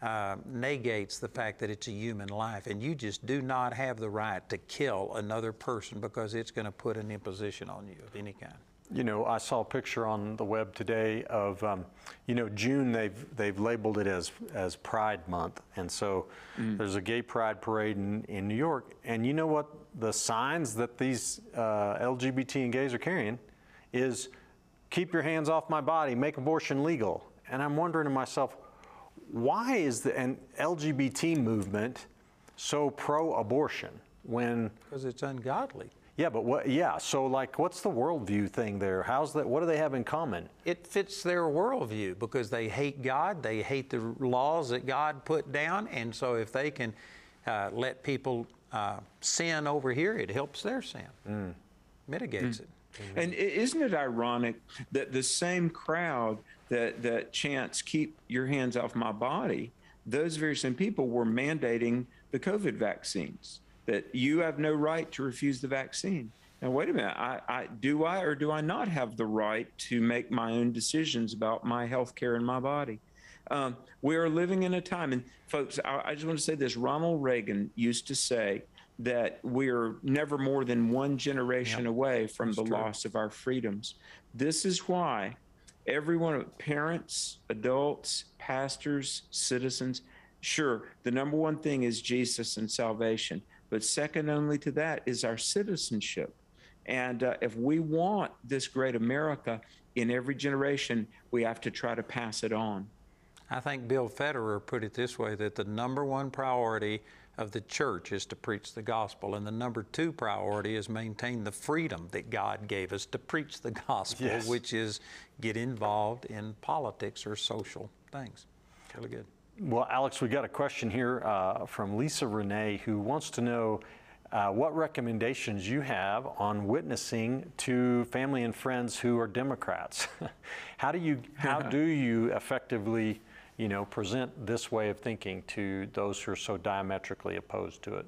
uh, negates the fact that it's a human life. And you just do not have the right to kill another person because it's going to put an imposition on you of any kind. You know, I saw a picture on the web today of, um, you know, June. They've they've labeled it as as Pride Month, and so mm. there's a gay pride parade in, in New York. And you know what? The signs that these uh, LGBT and gays are carrying is "Keep your hands off my body, make abortion legal." And I'm wondering to myself, why is the an LGBT movement so pro-abortion when? Because it's ungodly. Yeah, but what? Yeah, so like, what's the worldview thing there? How's that? What do they have in common? It fits their worldview because they hate God, they hate the laws that God put down, and so if they can uh, let people uh, sin over here, it helps their sin, mm. mitigates mm. it. Mm-hmm. And isn't it ironic that the same crowd that that chants "Keep your hands off my body," those very same people were mandating the COVID vaccines that you have no right to refuse the vaccine. Now, wait a minute. I, I, do I or do I not have the right to make my own decisions about my health care and my body? Um, we are living in a time, and folks, I, I just want to say this Ronald Reagan used to say that we're never more than one generation yep. away from That's the true. loss of our freedoms. This is why everyone, parents, adults, pastors, citizens, sure, the number one thing is Jesus and salvation. But second only to that is our citizenship. And uh, if we want this great America in every generation, we have to try to pass it on. I think Bill Federer put it this way that the number one priority of the church is to preach the gospel, and the number two priority is maintain the freedom that God gave us to preach the gospel, yes. which is get involved in politics or social things. Really good. Well, Alex, we got a question here uh, from Lisa Renee who wants to know uh, what recommendations you have on witnessing to family and friends who are Democrats. [LAUGHS] how do you how [LAUGHS] do you effectively, you know, present this way of thinking to those who are so diametrically opposed to it?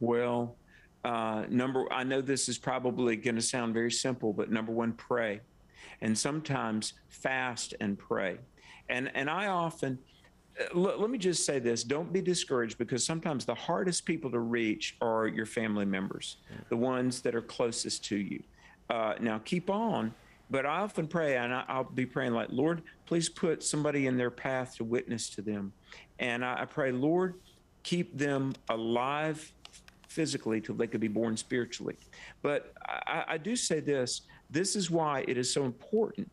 Well, uh, number I know this is probably going to sound very simple, but number one, pray, and sometimes fast and pray. And and I often uh, let, let me just say this don't be discouraged because sometimes the hardest people to reach are your family members, the ones that are closest to you. Uh, now keep on, but I often pray and I, will be praying like, Lord, please put somebody in their path to witness to them. And I, I pray, Lord, keep them alive physically till they could be born spiritually. But I, I do say this this is why it is so important.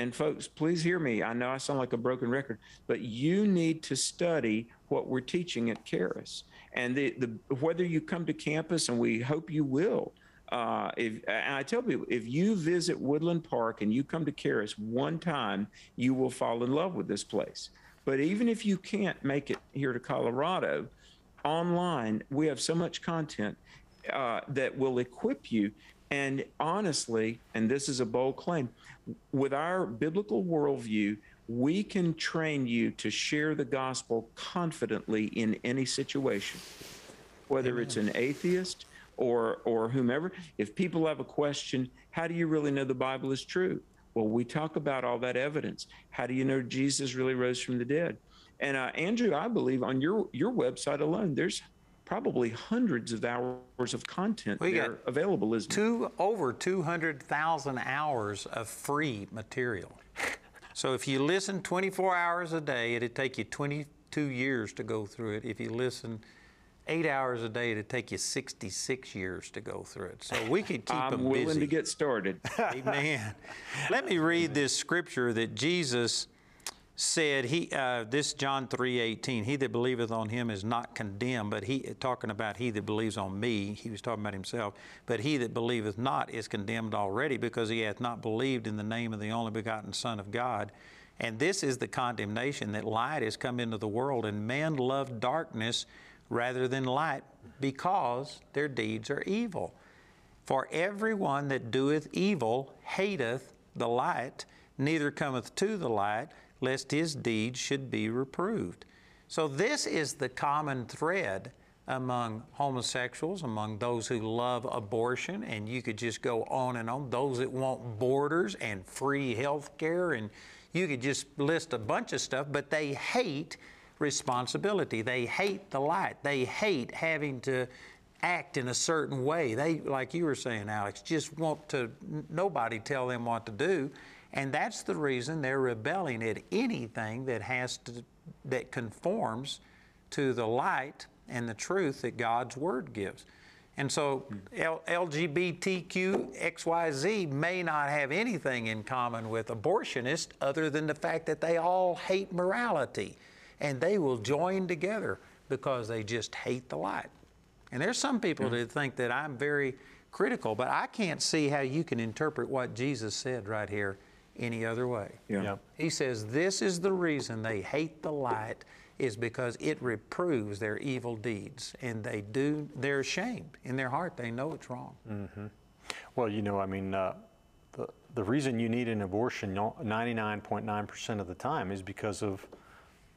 And folks, please hear me. I know I sound like a broken record, but you need to study what we're teaching at Charis. And the, the whether you come to campus, and we hope you will, uh, if and I tell people, if you visit Woodland Park and you come to Charis one time, you will fall in love with this place. But even if you can't make it here to Colorado, online we have so much content uh, that will equip you. And honestly, and this is a bold claim, with our biblical worldview, we can train you to share the gospel confidently in any situation, whether Amen. it's an atheist or or whomever. If people have a question, how do you really know the Bible is true? Well, we talk about all that evidence. How do you know Jesus really rose from the dead? And uh, Andrew, I believe on your your website alone, there's probably hundreds of hours of content we there available. Is two over two hundred thousand hours of free material. so if you listen 24 hours a day, it'd take you 22 years to go through it. If you listen eight hours a day to take you 66 years to go through it. So we could keep I'm them busy. I'm willing to get started. [LAUGHS] Amen. Let me read this scripture that Jesus said he uh, this John 3:18 he that believeth on him is not condemned but he talking about he that believes on me he was talking about himself but he that believeth not is condemned already because he hath not believed in the name of the only begotten son of God and this is the condemnation that light has come into the world and men love darkness rather than light because their deeds are evil. For everyone that doeth evil hateth the light, neither cometh to the light, lest his deeds should be reproved. So, this is the common thread among homosexuals, among those who love abortion, and you could just go on and on, those that want borders and free health care, and you could just list a bunch of stuff, but they hate responsibility. They hate the light. They hate having to act in a certain way. They, like you were saying, Alex, just want to, nobody tell them what to do. And that's the reason they're rebelling at anything that has to, that conforms to the light and the truth that God's Word gives. And so L- LGBTQ XYZ may not have anything in common with abortionists other than the fact that they all hate morality and they will join together because they just hate the light. And there's some people mm-hmm. that think that I'm very critical, but I can't see how you can interpret what Jesus said right here any other way. Yeah. yeah. He says this is the reason they hate the light is because it reproves their evil deeds and they do they're ashamed in their heart they know it's wrong. Mm-hmm. Well, you know, I mean, uh, the the reason you need an abortion 99.9% of the time is because of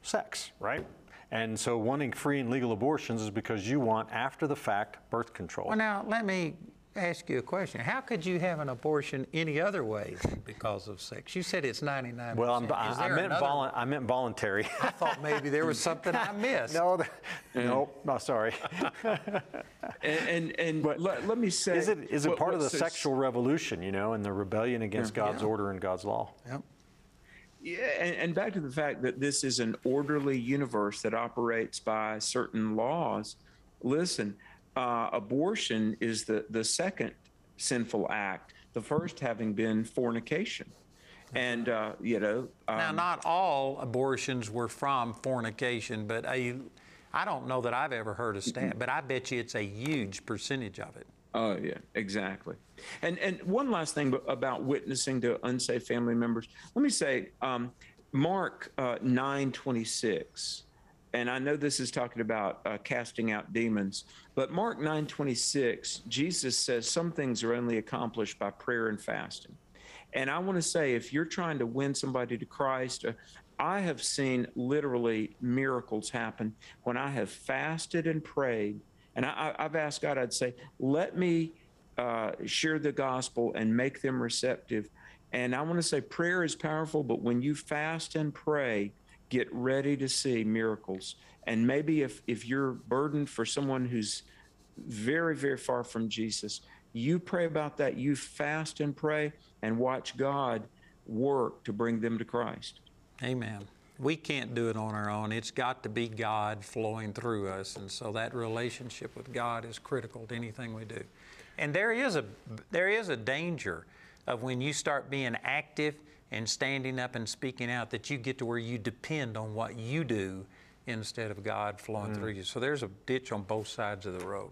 sex, right? And so wanting free and legal abortions is because you want after the fact birth control. Well, now let me ask you a question. How could you have an abortion any other way because of sex? You said it's 99 Well, I'm, I, I, meant volu- I meant voluntary. I thought maybe there was something I [LAUGHS] missed. no, the, no, no, sorry. [LAUGHS] and and, and but let, let, me say, is it is it what, part of the so sexual revolution, you know, and the rebellion against yeah, God's yeah. order and God's law? Yep. Yeah, and, and, back to the fact that this is an orderly universe that operates by certain laws. Listen, uh, abortion is the, the second sinful act, the first having been fornication. And, uh, you know. Um, now, not all abortions were from fornication, but I, I don't know that I've ever heard a stat, but I bet you it's a huge percentage of it. Oh yeah, exactly. And and one last thing about witnessing to unsafe family members. Let me say, um, Mark uh, nine twenty six, and I know this is talking about uh, casting out demons, but Mark nine twenty six, Jesus says some things are only accomplished by prayer and fasting. And I want to say, if you're trying to win somebody to Christ, uh, I have seen literally miracles happen when I have fasted and prayed and I, have asked God, I'd say, let me uh, share the gospel and make them receptive. And I want to say prayer is powerful, but when you fast and pray, get ready to see miracles. And maybe if, if you're burdened for someone who's very, very far from Jesus, you pray about that. You fast and pray and watch God work to bring them to Christ. Amen. We can't do it on our own. It's got to be God flowing through us. And so that relationship with God is critical to anything we do. And there is a, there is a danger of when you start being active and standing up and speaking out that you get to where you depend on what you do instead of God flowing mm. through you. So there's a ditch on both sides of the road.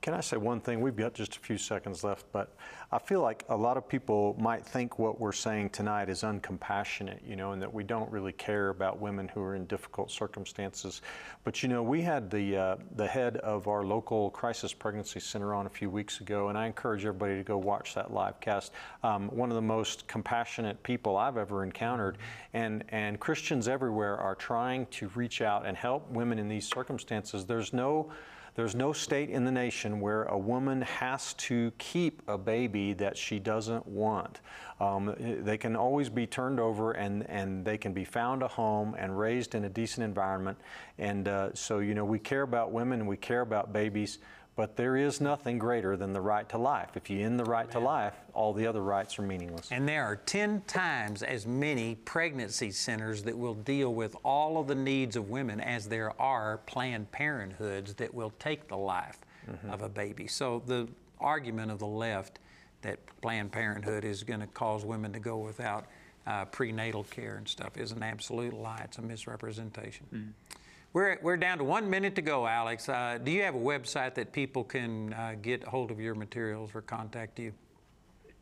Can I say one thing? We've got just a few seconds left, but I feel like a lot of people might think what we're saying tonight is uncompassionate, you know, and that we don't really care about women who are in difficult circumstances. But you know, we had the uh, the head of our local crisis pregnancy center on a few weeks ago, and I encourage everybody to go watch that live cast. Um, one of the most compassionate people I've ever encountered, and and Christians everywhere are trying to reach out and help women in these circumstances. There's no there's no state in the nation where a woman has to keep a baby that she doesn't want. Um, they can always be turned over and, and they can be found a home and raised in a decent environment. And uh, so, you know, we care about women we care about babies. But there is nothing greater than the right to life. If you end the right Amen. to life, all the other rights are meaningless. And there are 10 times as many pregnancy centers that will deal with all of the needs of women as there are Planned Parenthoods that will take the life mm-hmm. of a baby. So the argument of the left that Planned Parenthood is going to cause women to go without uh, prenatal care and stuff is an absolute lie. It's a misrepresentation. Mm. We're, we're down to one minute to go, Alex. Uh, do you have a website that people can uh, get hold of your materials or contact you?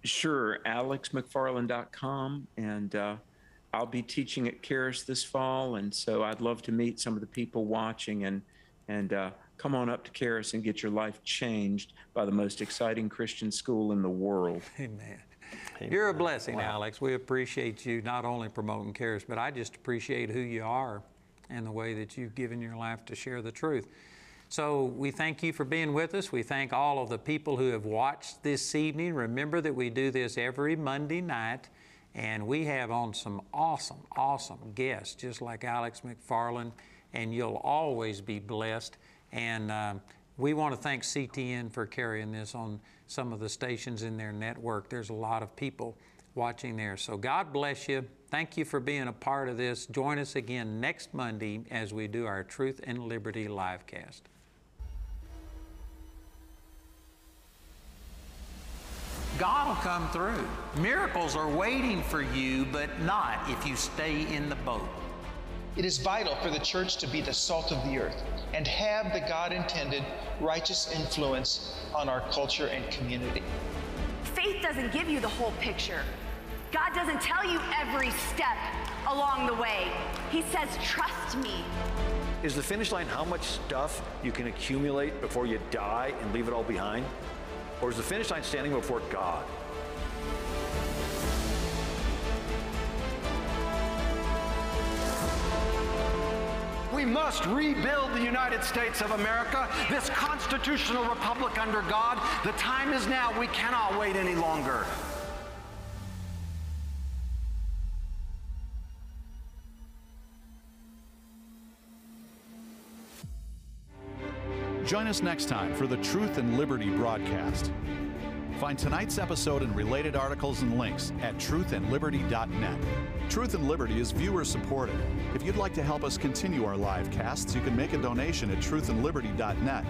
Sure, alexmcfarland.com. And uh, I'll be teaching at Charis this fall. And so I'd love to meet some of the people watching and, and uh, come on up to Charis and get your life changed by the most exciting Christian school in the world. [LAUGHS] Amen. Amen. You're a blessing, wow. Alex. We appreciate you not only promoting Charis, but I just appreciate who you are and the way that you've given your life to share the truth. So we thank you for being with us. We thank all of the people who have watched this evening. Remember that we do this every Monday night, and we have on some awesome, awesome guests, just like Alex McFarland, and you'll always be blessed. And um, we want to thank CTN for carrying this on some of the stations in their network. There's a lot of people watching there. So God bless you. Thank you for being a part of this. Join us again next Monday as we do our Truth and Liberty live cast. God will come through. Miracles are waiting for you, but not if you stay in the boat. It is vital for the church to be the salt of the earth and have the God intended righteous influence on our culture and community. Faith doesn't give you the whole picture. God doesn't tell you every step along the way. He says, trust me. Is the finish line how much stuff you can accumulate before you die and leave it all behind? Or is the finish line standing before God? We must rebuild the United States of America, this constitutional republic under God. The time is now. We cannot wait any longer. Join us next time for the Truth and Liberty broadcast. Find tonight's episode and related articles and links at truthandliberty.net. Truth and Liberty is viewer supported. If you'd like to help us continue our live casts, you can make a donation at truthandliberty.net.